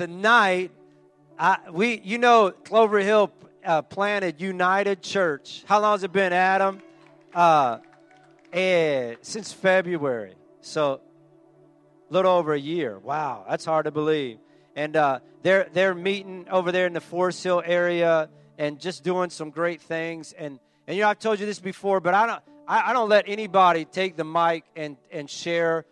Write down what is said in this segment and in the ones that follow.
tonight, I, we, you know, Clover Hill uh, planted United Church. How long has it been, Adam? Uh, and since February. So, a little over a year. Wow, that's hard to believe. And uh, they're they're meeting over there in the Forest Hill area and just doing some great things. And and you know, I've told you this before, but I don't I, I don't let anybody take the mic and and share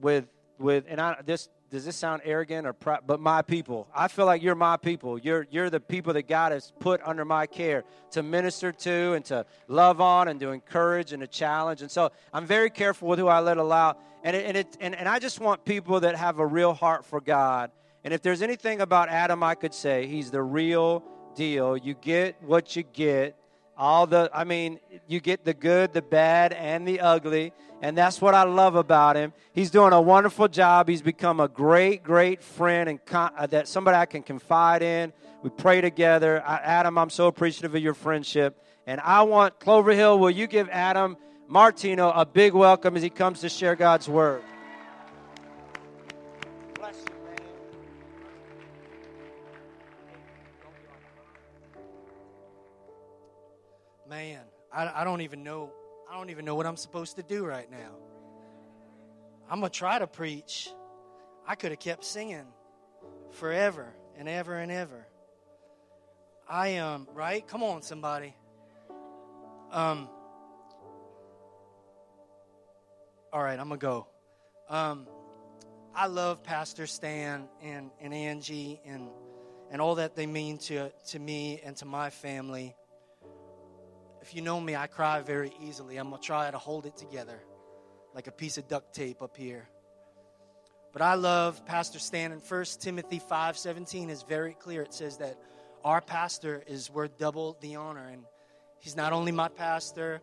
with with and I this does this sound arrogant or? But my people, I feel like you're my people. You're you're the people that God has put under my care to minister to and to love on and to encourage and to challenge. And so I'm very careful with who I let allow. And it, and it and, and I just want people that have a real heart for God. And if there's anything about Adam I could say, he's the real deal. You get what you get all the i mean you get the good the bad and the ugly and that's what i love about him. He's doing a wonderful job. He's become a great great friend and con- uh, that somebody i can confide in. We pray together. I, adam i'm so appreciative of your friendship and i want clover hill will you give adam martino a big welcome as he comes to share god's word man, I, I don't even know. I don't even know what I'm supposed to do right now. I'm gonna try to preach. I could have kept singing forever and ever and ever. I am um, right. Come on, somebody. Um. All right, I'm gonna go. Um, I love Pastor Stan and, and Angie and and all that they mean to to me and to my family. If you know me, I cry very easily. I'm going to try to hold it together like a piece of duct tape up here. But I love Pastor Stan in 1 Timothy 5:17 is very clear. It says that our pastor is worth double the honor and he's not only my pastor,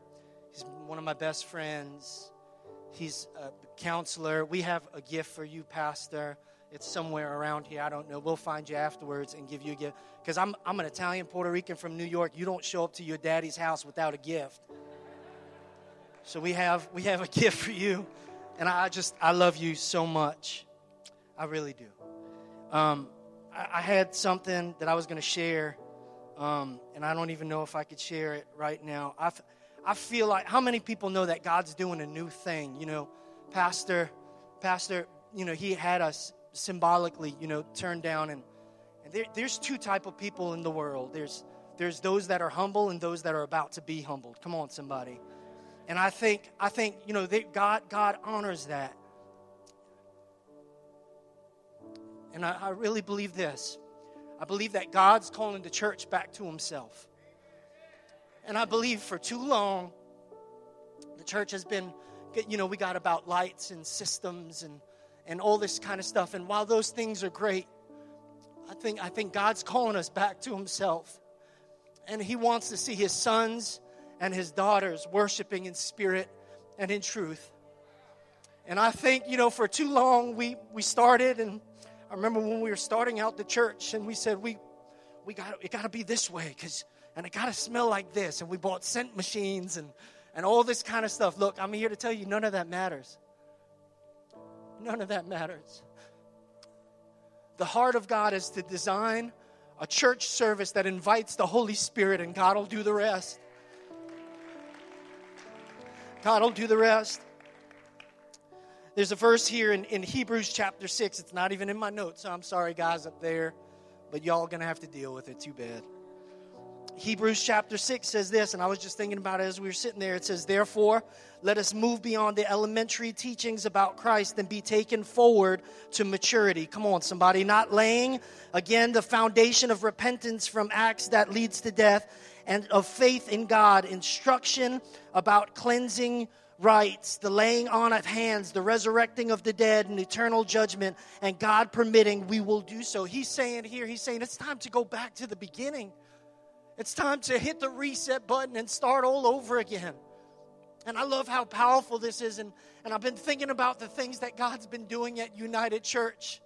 he's one of my best friends. He's a counselor. We have a gift for you, pastor. It's somewhere around here. I don't know. We'll find you afterwards and give you a gift. Because I'm, I'm an Italian Puerto Rican from New York. You don't show up to your daddy's house without a gift. So we have, we have a gift for you. And I just, I love you so much. I really do. Um, I, I, had something that I was going to share. Um, and I don't even know if I could share it right now. I, I feel like, how many people know that God's doing a new thing? You know, Pastor, Pastor, you know, he had us symbolically, you know, turned down. And, and there, there's two type of people in the world. There's there's those that are humble and those that are about to be humbled. Come on, somebody. And I think I think you know they, God God honors that. And I, I really believe this. I believe that God's calling the church back to Himself. And I believe for too long, the church has been, you know, we got about lights and systems and and all this kind of stuff. And while those things are great, I think, I think God's calling us back to Himself. And He wants to see His sons and His daughters worshiping in spirit and in truth. And I think, you know, for too long we, we started, and I remember when we were starting out the church, and we said, we, we got it got to be this way, because and it got to smell like this. And we bought scent machines and, and all this kind of stuff. Look, I'm here to tell you, none of that matters. None of that matters. The heart of God is to design a church service that invites the Holy Spirit, and God will do the rest. God will do the rest. There's a verse here in, in Hebrews chapter 6. It's not even in my notes, so I'm sorry, guys, up there, but y'all gonna have to deal with it. Too bad. Hebrews chapter 6 says this, and I was just thinking about it as we were sitting there. It says, Therefore, let us move beyond the elementary teachings about Christ and be taken forward to maturity. Come on, somebody. Not laying, again, the foundation of repentance from acts that leads to death and of faith in God, instruction about cleansing rites, the laying on of hands, the resurrecting of the dead, and eternal judgment, and God permitting, we will do so. He's saying here, he's saying it's time to go back to the beginning. It's time to hit the reset button and start all over again. And I love how powerful this is. And, and I've been thinking about the things that God's been doing at United Church.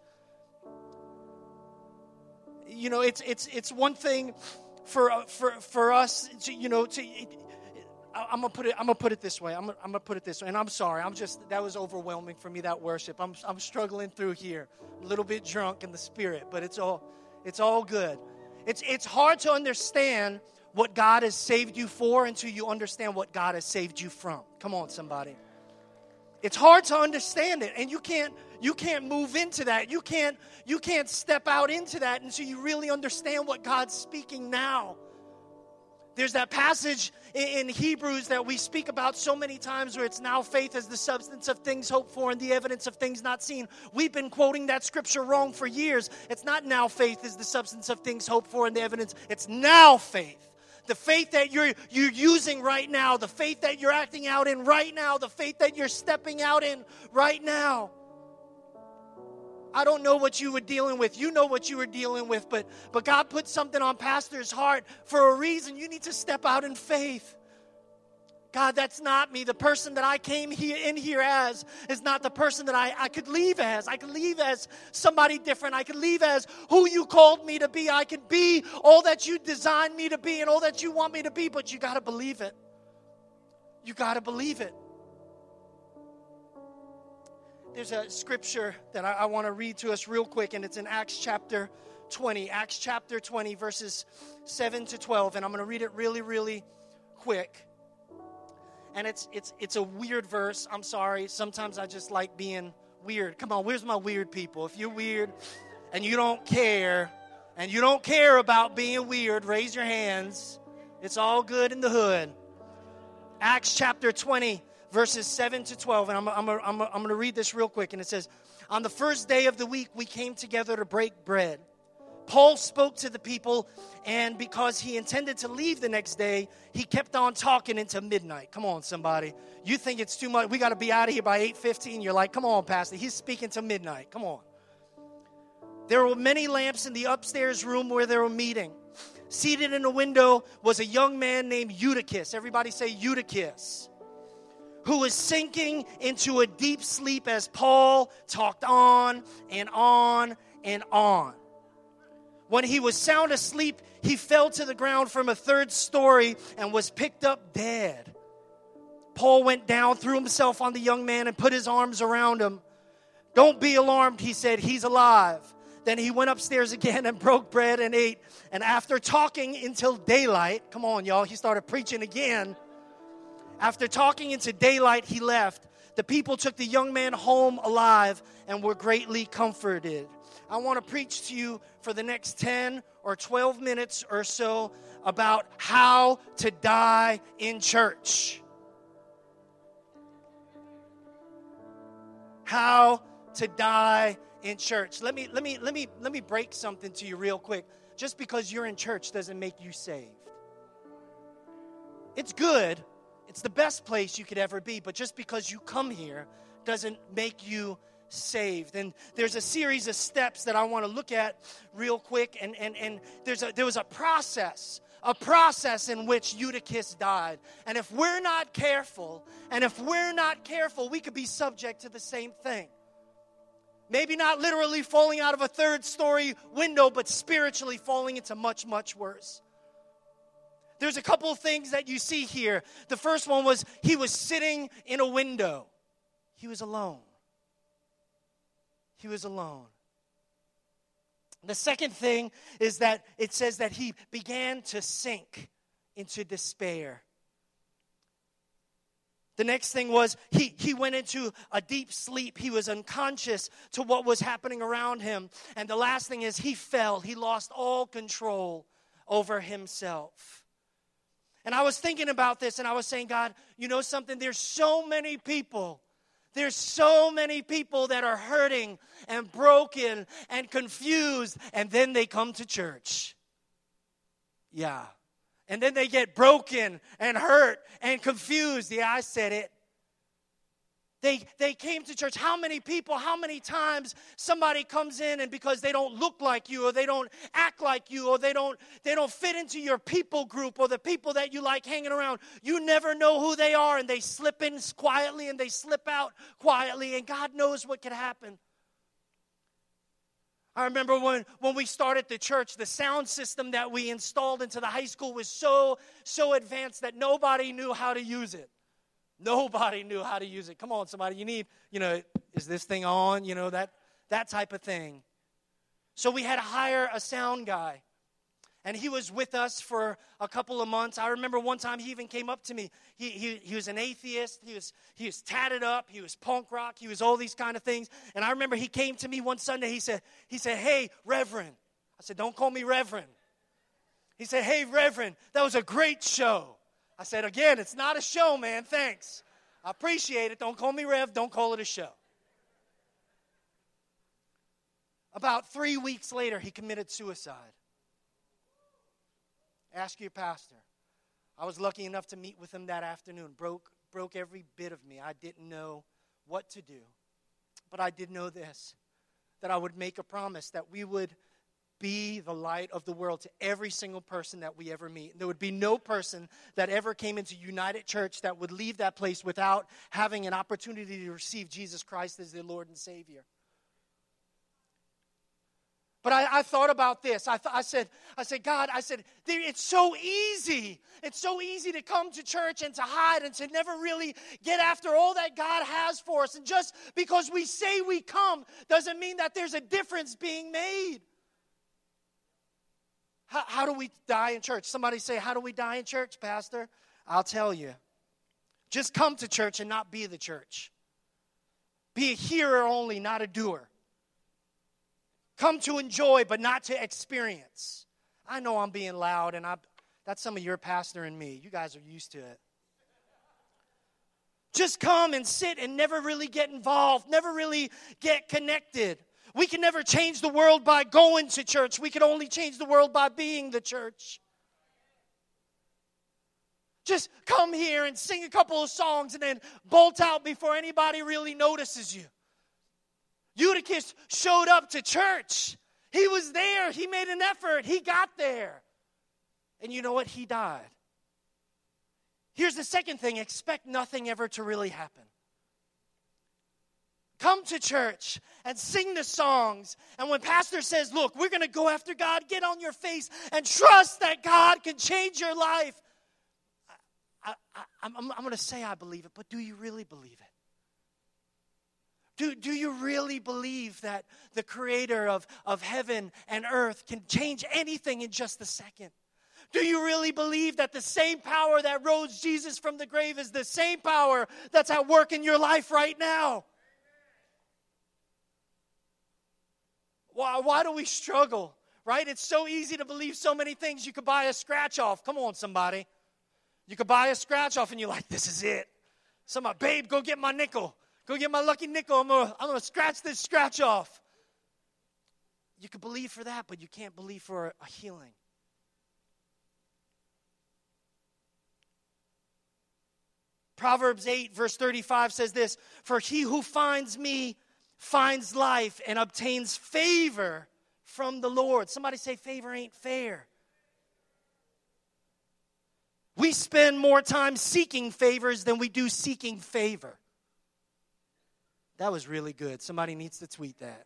You know, it's, it's, it's one thing for, for, for us, to, you know, to, I, am gonna put it. I'm gonna put it this way. I'm gonna, I'm gonna put it this way. And I'm sorry. I'm just that was overwhelming for me. That worship. I'm I'm struggling through here. A little bit drunk in the spirit, but it's all it's all good. It's it's hard to understand what God has saved you for until you understand what God has saved you from. Come on, somebody. It's hard to understand it, and you can't you can't move into that. You can't you can't step out into that until you really understand what God's speaking now. There's that passage in Hebrews that we speak about so many times where it's now faith as the substance of things hoped for and the evidence of things not seen. We've been quoting that scripture wrong for years. It's not now faith is the substance of things hoped for and the evidence, it's now faith. The faith that you're, you're using right now, the faith that you're acting out in right now, the faith that you're stepping out in right now. I don't know what you were dealing with. You know what you were dealing with, but but God put something on pastor's heart for a reason. You need to step out in faith. God, that's not me. The person that I came here in here as is not the person that I, I could leave as. I could leave as somebody different. I could leave as who you called me to be. I could be all that you designed me to be and all that you want me to be, but you got to believe it. You got to believe it there's a scripture that I, I want to read to us real quick, and it's in Acts chapter 20. Acts chapter 20, verses 7 to 12. And I'm going to read it really, really quick. And it's, it's, it's a weird verse. I'm sorry. Sometimes I just like being weird. Come on, where's my weird people? If you're weird and you don't care, and you don't care about being weird, raise your hands. It's all good in the hood. Acts chapter 20, verses 7 to 12. And I'm, I'm, I'm, I'm going to read this real quick. And it says, On the first day of the week, we came together to break bread. Paul spoke to the people, and because he intended to leave the next day, he kept on talking into midnight. Come on, somebody. You think it's too much? We got to be out of here by 8:15. You're like, "Come on, pastor. He's speaking to midnight. Come on." There were many lamps in the upstairs room where they were meeting. Seated in a window was a young man named Eutychus. Everybody say Eutychus who was sinking into a deep sleep as Paul talked on and on and on. When he was sound asleep, he fell to the ground from a third story and was picked up dead. Paul went down, threw himself on the young man, and put his arms around him. Don't be alarmed, he said, he's alive. Then he went upstairs again and broke bread and ate. And after talking until daylight, come on, y'all, he started preaching again. After talking into daylight, he left. The people took the young man home alive and were greatly comforted. I want to preach to you for the next 10 or 12 minutes or so about how to die in church. How to die in church. Let me let me let me let me break something to you real quick. Just because you're in church doesn't make you saved. It's good it's the best place you could ever be, but just because you come here doesn't make you saved. And there's a series of steps that I want to look at real quick. And, and, and there's a, there was a process, a process in which Eutychus died. And if we're not careful, and if we're not careful, we could be subject to the same thing. Maybe not literally falling out of a third story window, but spiritually falling into much, much worse. There's a couple of things that you see here. The first one was he was sitting in a window, he was alone. He was alone. The second thing is that it says that he began to sink into despair. The next thing was he, he went into a deep sleep. He was unconscious to what was happening around him. And the last thing is he fell. He lost all control over himself. And I was thinking about this and I was saying, God, you know something? There's so many people. There's so many people that are hurting and broken and confused, and then they come to church. Yeah. And then they get broken and hurt and confused. Yeah, I said it. They, they came to church. How many people, how many times somebody comes in and because they don't look like you or they don't act like you or they don't, they don't fit into your people group or the people that you like hanging around, you never know who they are and they slip in quietly and they slip out quietly and God knows what could happen. I remember when, when we started the church, the sound system that we installed into the high school was so, so advanced that nobody knew how to use it. Nobody knew how to use it. Come on, somebody, you need, you know, is this thing on? You know, that, that type of thing. So we had to hire a sound guy and he was with us for a couple of months. I remember one time he even came up to me. He, he, he was an atheist. He was, he was tatted up. He was punk rock. He was all these kind of things. And I remember he came to me one Sunday. He said, he said, Hey, Reverend. I said, Don't call me Reverend. He said, Hey, Reverend, that was a great show. I said, Again, it's not a show, man. Thanks. I appreciate it. Don't call me Rev. Don't call it a show. About three weeks later, he committed suicide. Ask your pastor. I was lucky enough to meet with him that afternoon. Broke, broke every bit of me. I didn't know what to do. But I did know this that I would make a promise that we would be the light of the world to every single person that we ever meet. There would be no person that ever came into United Church that would leave that place without having an opportunity to receive Jesus Christ as their Lord and Savior. But I, I thought about this. I, th- I said, I said, God, I said, it's so easy. It's so easy to come to church and to hide and to never really get after all that God has for us. And just because we say we come doesn't mean that there's a difference being made. How, how do we die in church? Somebody say, How do we die in church, Pastor? I'll tell you. Just come to church and not be the church. Be a hearer only, not a doer. Come to enjoy, but not to experience. I know I'm being loud, and I, that's some of your pastor and me. You guys are used to it. Just come and sit and never really get involved, never really get connected. We can never change the world by going to church. We can only change the world by being the church. Just come here and sing a couple of songs and then bolt out before anybody really notices you. Eutychus showed up to church. He was there. He made an effort. He got there. And you know what? He died. Here's the second thing expect nothing ever to really happen. Come to church and sing the songs. And when pastor says, Look, we're going to go after God, get on your face and trust that God can change your life. I, am going to say I believe it, but do you really believe it? Do, do you really believe that the creator of, of heaven and earth can change anything in just a second? Do you really believe that the same power that rose Jesus from the grave is the same power that's at work in your life right now? Why, why do we struggle? Right? It's so easy to believe so many things. You could buy a scratch off. Come on, somebody. You could buy a scratch off and you're like, this is it. Somebody, babe, go get my nickel. Go get my lucky nickel. I'm going to I'm gonna scratch this scratch off. You can believe for that, but you can't believe for a healing. Proverbs 8, verse 35 says this For he who finds me finds life and obtains favor from the Lord. Somebody say, favor ain't fair. We spend more time seeking favors than we do seeking favor. That was really good. Somebody needs to tweet that.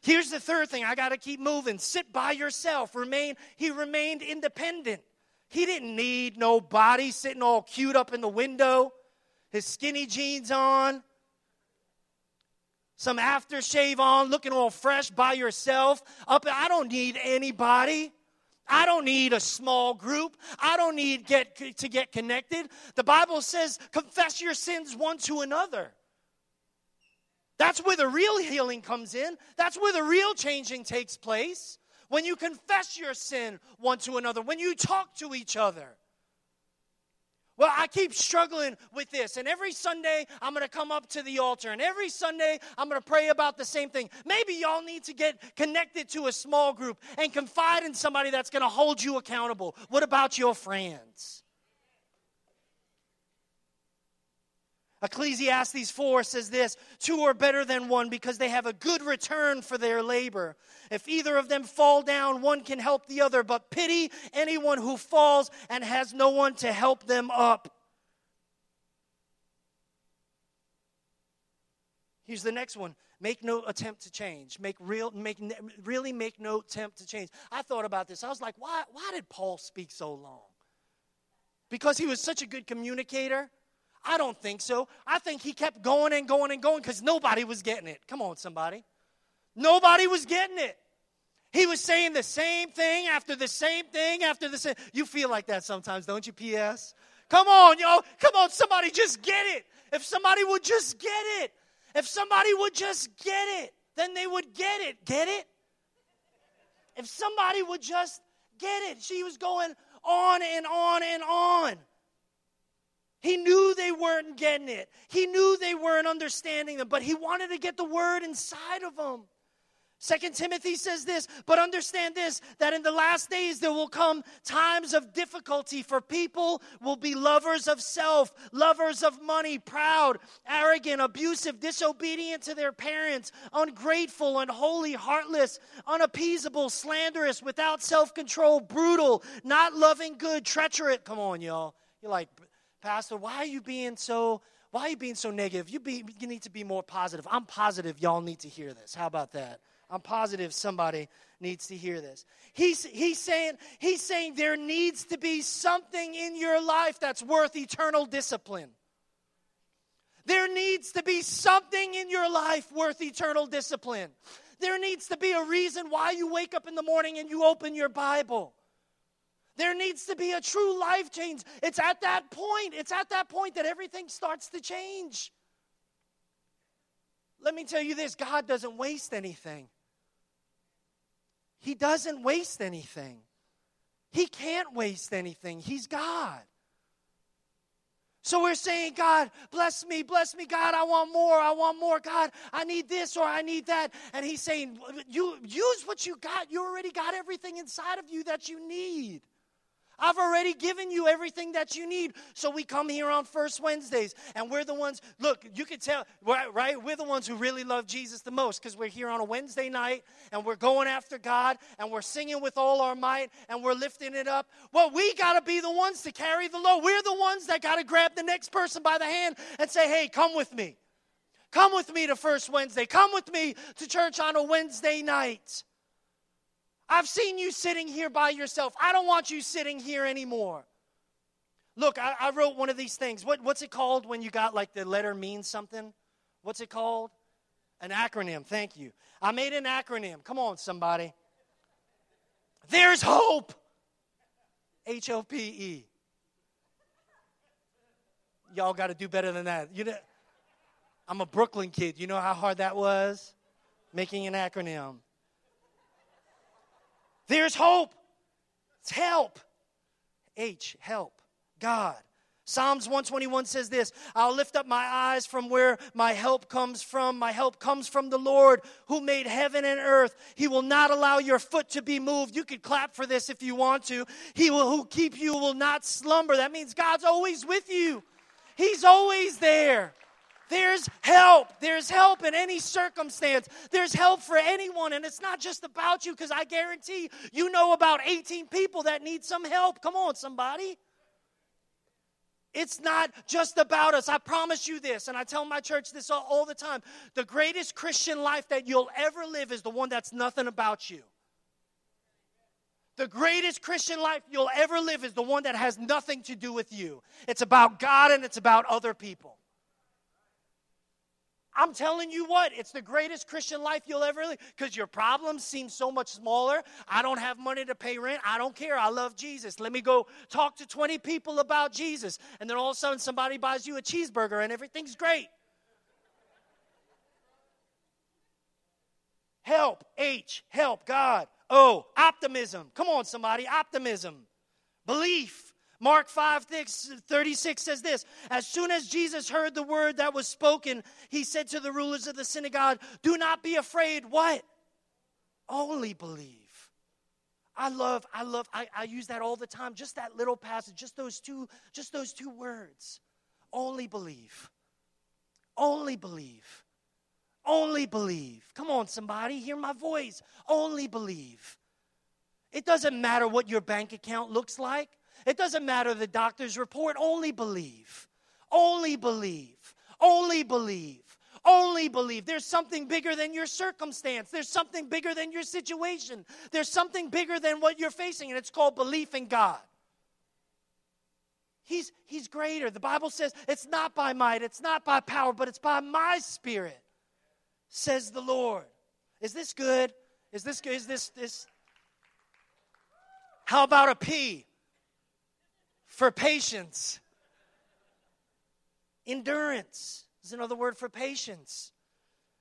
Here's the third thing I got to keep moving. Sit by yourself. Remain he remained independent. He didn't need nobody sitting all cute up in the window, his skinny jeans on, some aftershave on, looking all fresh by yourself. Up I don't need anybody. I don't need a small group. I don't need get, to get connected. The Bible says, confess your sins one to another. That's where the real healing comes in. That's where the real changing takes place. When you confess your sin one to another, when you talk to each other. Well, I keep struggling with this. And every Sunday, I'm going to come up to the altar. And every Sunday, I'm going to pray about the same thing. Maybe y'all need to get connected to a small group and confide in somebody that's going to hold you accountable. What about your friends? Ecclesiastes 4 says this Two are better than one because they have a good return for their labor. If either of them fall down, one can help the other, but pity anyone who falls and has no one to help them up. Here's the next one. Make no attempt to change. Make real make really make no attempt to change. I thought about this. I was like, why why did Paul speak so long? Because he was such a good communicator? I don't think so. I think he kept going and going and going because nobody was getting it. Come on, somebody. Nobody was getting it. He was saying the same thing after the same thing after the same. You feel like that sometimes, don't you, PS? Come on, yo. Come on, somebody just get it. If somebody would just get it. If somebody would just get it, then they would get it. Get it? If somebody would just get it. She was going on and on and on. He knew they weren't getting it. He knew they weren't understanding them, but he wanted to get the word inside of them. Second Timothy says this, but understand this that in the last days there will come times of difficulty for people will be lovers of self, lovers of money, proud, arrogant, abusive, disobedient to their parents, ungrateful, unholy, heartless, unappeasable, slanderous, without self-control, brutal, not loving good, treacherous. Come on, y'all. You're like, Pastor, why are you being so why are you being so negative? You, be, you need to be more positive. I'm positive y'all need to hear this. How about that? I'm positive somebody needs to hear this. He's, he's, saying, he's saying there needs to be something in your life that's worth eternal discipline. There needs to be something in your life worth eternal discipline. There needs to be a reason why you wake up in the morning and you open your Bible. There needs to be a true life change. It's at that point, it's at that point that everything starts to change. Let me tell you this God doesn't waste anything. He doesn't waste anything. He can't waste anything. He's God. So we're saying, God, bless me, bless me, God, I want more, I want more, God, I need this or I need that. And He's saying, you use what you got. You already got everything inside of you that you need. I've already given you everything that you need. So we come here on First Wednesdays, and we're the ones, look, you can tell, right? We're the ones who really love Jesus the most because we're here on a Wednesday night and we're going after God and we're singing with all our might and we're lifting it up. Well, we got to be the ones to carry the load. We're the ones that got to grab the next person by the hand and say, hey, come with me. Come with me to First Wednesday. Come with me to church on a Wednesday night. I've seen you sitting here by yourself. I don't want you sitting here anymore. Look, I, I, wrote one of these things. What, what's it called when you got like the letter means something? What's it called? An acronym. Thank you. I made an acronym. Come on, somebody. There's hope. H O P E. Y'all got to do better than that. You know, I'm a Brooklyn kid. You know how hard that was? Making an acronym. There's hope. It's help. H, help. God. Psalms 121 says this I'll lift up my eyes from where my help comes from. My help comes from the Lord who made heaven and earth. He will not allow your foot to be moved. You could clap for this if you want to. He will, who keep you will not slumber. That means God's always with you, He's always there. There's help. There's help in any circumstance. There's help for anyone. And it's not just about you, because I guarantee you know about 18 people that need some help. Come on, somebody. It's not just about us. I promise you this, and I tell my church this all, all, the time. The greatest Christian life that you'll ever live is the one that's nothing about you. The greatest Christian life you'll ever live is the one that has nothing to do with you. It's about God and it's about other people. I'm telling you what, it's the greatest Christian life you'll ever live because your problems seem so much smaller. I don't have money to pay rent. I don't care. I love Jesus. Let me go talk to 20 people about Jesus. And then all of a sudden, somebody buys you a cheeseburger and everything's great. Help, H, help, God. Oh, optimism. Come on, somebody, optimism. Belief. Mark 5 36 says this As soon as Jesus heard the word that was spoken, he said to the rulers of the synagogue, Do not be afraid. What? Only believe. I love, I love, I, I use that all the time. Just that little passage, just those two, just those two words. Only believe. Only believe. Only believe. Come on, somebody, hear my voice. Only believe. It doesn't matter what your bank account looks like. It doesn't matter the doctor's report, only believe. Only believe. Only believe. Only believe. There's something bigger than your circumstance. There's something bigger than your situation. There's something bigger than what you're facing, and it's called belief in God. He's, he's greater. The Bible says it's not by might, it's not by power, but it's by my spirit, says the Lord. Is this good? Is this good? Is this this? How about a P for patience? Endurance is another word for patience.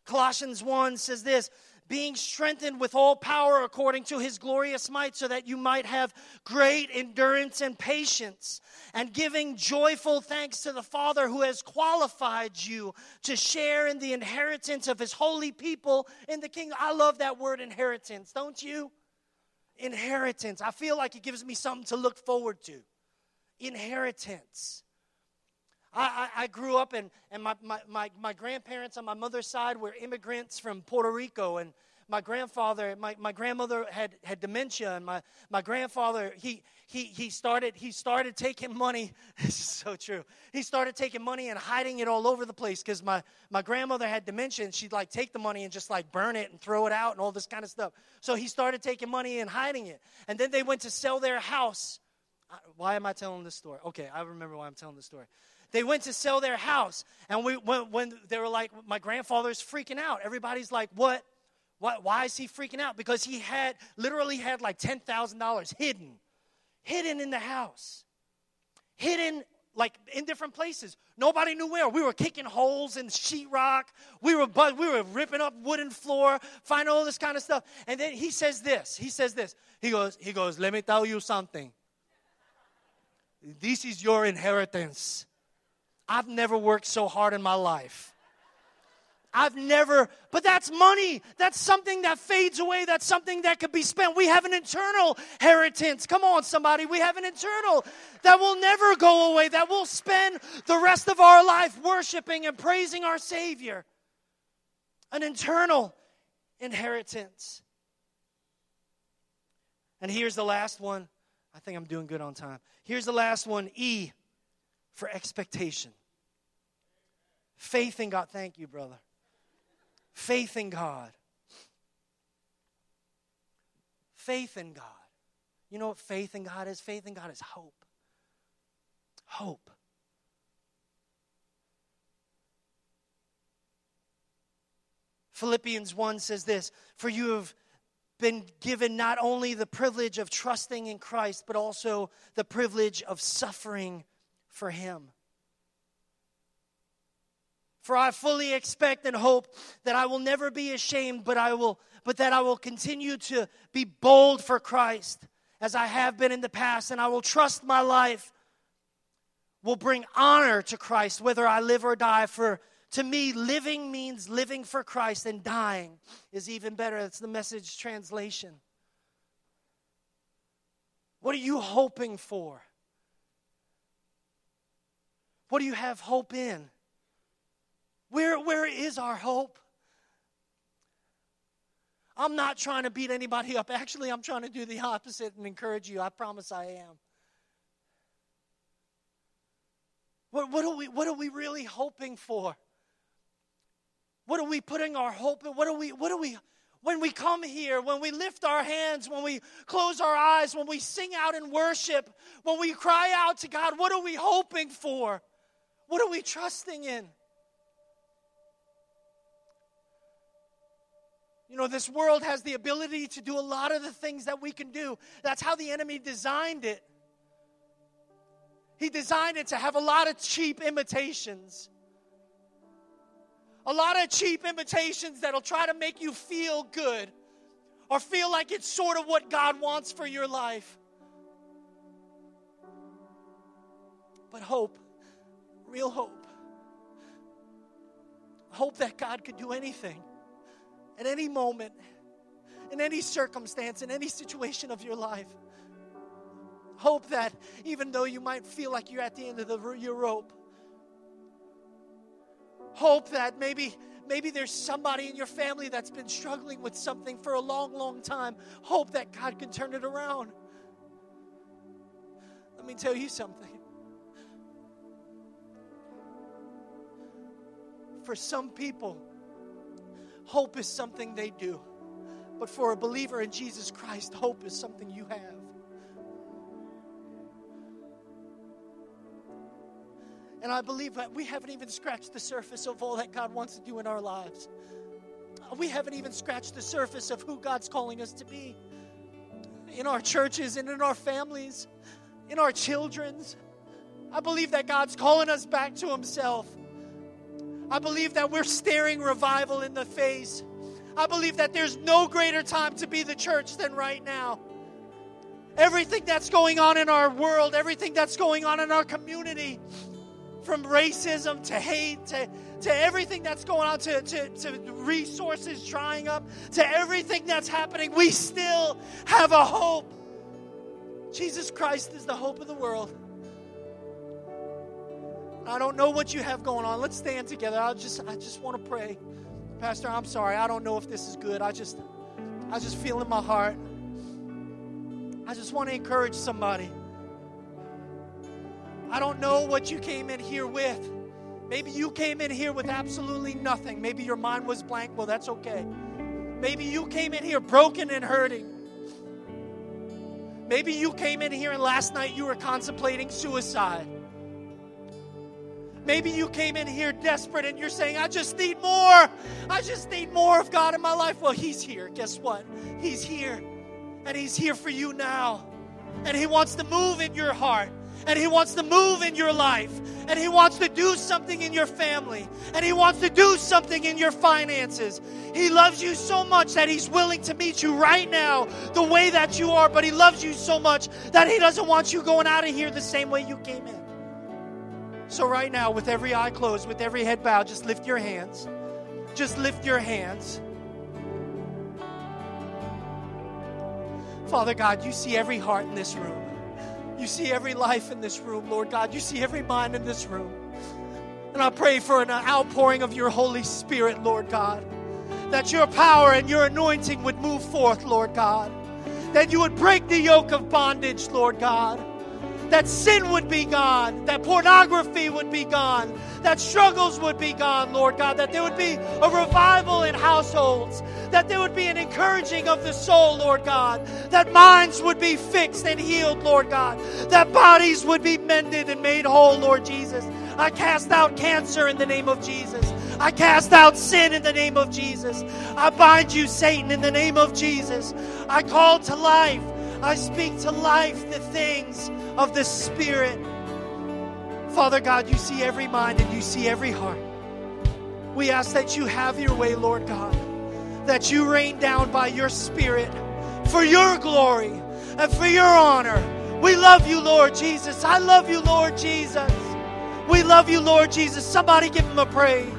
Colossians 1 says this being strengthened with all power according to his glorious might, so that you might have great endurance and patience, and giving joyful thanks to the Father who has qualified you to share in the inheritance of his holy people in the kingdom. I love that word inheritance, don't you? Inheritance. I feel like it gives me something to look forward to. Inheritance. I, I, I grew up, and, and my, my, my, my grandparents on my mother's side were immigrants from Puerto Rico. And my grandfather, my, my grandmother had, had dementia, and my, my grandfather, he, he, he, started, he started taking money. This is so true. He started taking money and hiding it all over the place because my, my grandmother had dementia, and she'd like take the money and just like burn it and throw it out and all this kind of stuff. So he started taking money and hiding it. And then they went to sell their house. Why am I telling this story? Okay, I remember why I'm telling this story. They went to sell their house and we when, when they were like my grandfather's freaking out. Everybody's like what? What why is he freaking out? Because he had literally had like $10000 hidden hidden in the house hidden like in different places. Nobody knew where. We were kicking holes in sheetrock. We were but we were ripping up wooden floor finding all this kind of stuff. And then he says this he says this. He goes he goes let me tell you something this is your inheritance I've never worked so hard in my life. I've never, but that's money. That's something that fades away. That's something that could be spent. We have an internal inheritance. Come on, somebody. We have an internal that will never go away, that will spend the rest of our life worshiping and praising our Savior. An internal inheritance. And here's the last one. I think I'm doing good on time. Here's the last one E for expectation. Faith in God. Thank you, brother. Faith in God. Faith in God. You know what faith in God is? Faith in God is hope. Hope. Philippians 1 says this For you have been given not only the privilege of trusting in Christ, but also the privilege of suffering for him. For I fully expect and hope that I will never be ashamed, but I will but that I will continue to be bold for Christ as I have been in the past, and I will trust my life will bring honor to Christ whether I live or die. For to me, living means living for Christ, and dying is even better. That's the message translation. What are you hoping for? What do you have hope in? Where, where is our hope? I'm not trying to beat anybody up. Actually, I'm trying to do the opposite and encourage you. I promise I am. What, what, are, we, what are we really hoping for? What are we putting our hope in? What are we, what are we, when we come here, when we lift our hands, when we close our eyes, when we sing out in worship, when we cry out to God, what are we hoping for? What are we trusting in? You know, this world has the ability to do a lot of the things that we can do. That's how the enemy designed it. He designed it to have a lot of cheap imitations. A lot of cheap imitations that'll try to make you feel good or feel like it's sort of what God wants for your life. But hope real hope. Hope that God could do anything at any moment, in any circumstance, in any situation of your life. Hope that even though you might feel like you're at the end of the, your rope, hope that maybe maybe there's somebody in your family that's been struggling with something for a long long time hope that god can turn it around let me tell you something For some people, hope is something they do. But for a believer in Jesus Christ, hope is something you have. And I believe that we haven't even scratched the surface of all that God wants to do in our lives. We haven't even scratched the surface of who God's calling us to be in our churches and in our families, in our children's. I believe that God's calling us back to Himself. I believe that we're staring revival in the face. I believe that there's no greater time to be the church than right now. Everything that's going on in our world, everything that's going on in our community, from racism to hate to, to everything that's going on, to, to, to resources drying up, to everything that's happening, we still have a hope. Jesus Christ is the hope of the world. I don't know what you have going on. Let's stand together. I just I just want to pray. Pastor, I'm sorry. I don't know if this is good. I just I just feel in my heart. I just want to encourage somebody. I don't know what you came in here with. Maybe you came in here with absolutely nothing. Maybe your mind was blank. Well, that's okay. Maybe you came in here broken and hurting. Maybe you came in here and last night you were contemplating suicide. Maybe you came in here desperate and you're saying, I just need more. I just need more of God in my life. Well, He's here. Guess what? He's here. And He's here for you now. And He wants to move in your heart and He wants to move in your life, and He wants to do something in your family, and He wants to do something in your finances. He loves you so much that He's willing to meet you right now the way that you are, but He loves you so much that He doesn't want you going out of here the same way you came in. So, right now, with every eye closed, with every head bowed, just lift your hands. Just lift your hands. Father God, you see every heart in this room. You see every life in this room, Lord God. You see every mind in this room. And I pray for an outpouring of your Holy Spirit, Lord God. That your power and your anointing would move forth, Lord God. That you would break the yoke of bondage, Lord God that sin would be gone, that pornography would be gone, that struggles would be gone, Lord God, that there would be a revival in households, that there would be an encouraging of the soul, Lord God, that minds would be fixed and healed, Lord God, that bodies would be mended and made whole, Lord Jesus. I cast out cancer in the name of Jesus. I cast out sin in the name of Jesus. I bind you, Satan, in the name of Jesus. I call to life. I speak to life the things of the Spirit. Father God, you see every mind and you see every heart. We ask that you have your way, Lord God, that you rain down by your Spirit for your glory and for your honor. We love you, Lord Jesus. I love you, Lord Jesus. We love you, Lord Jesus. Somebody give him a praise.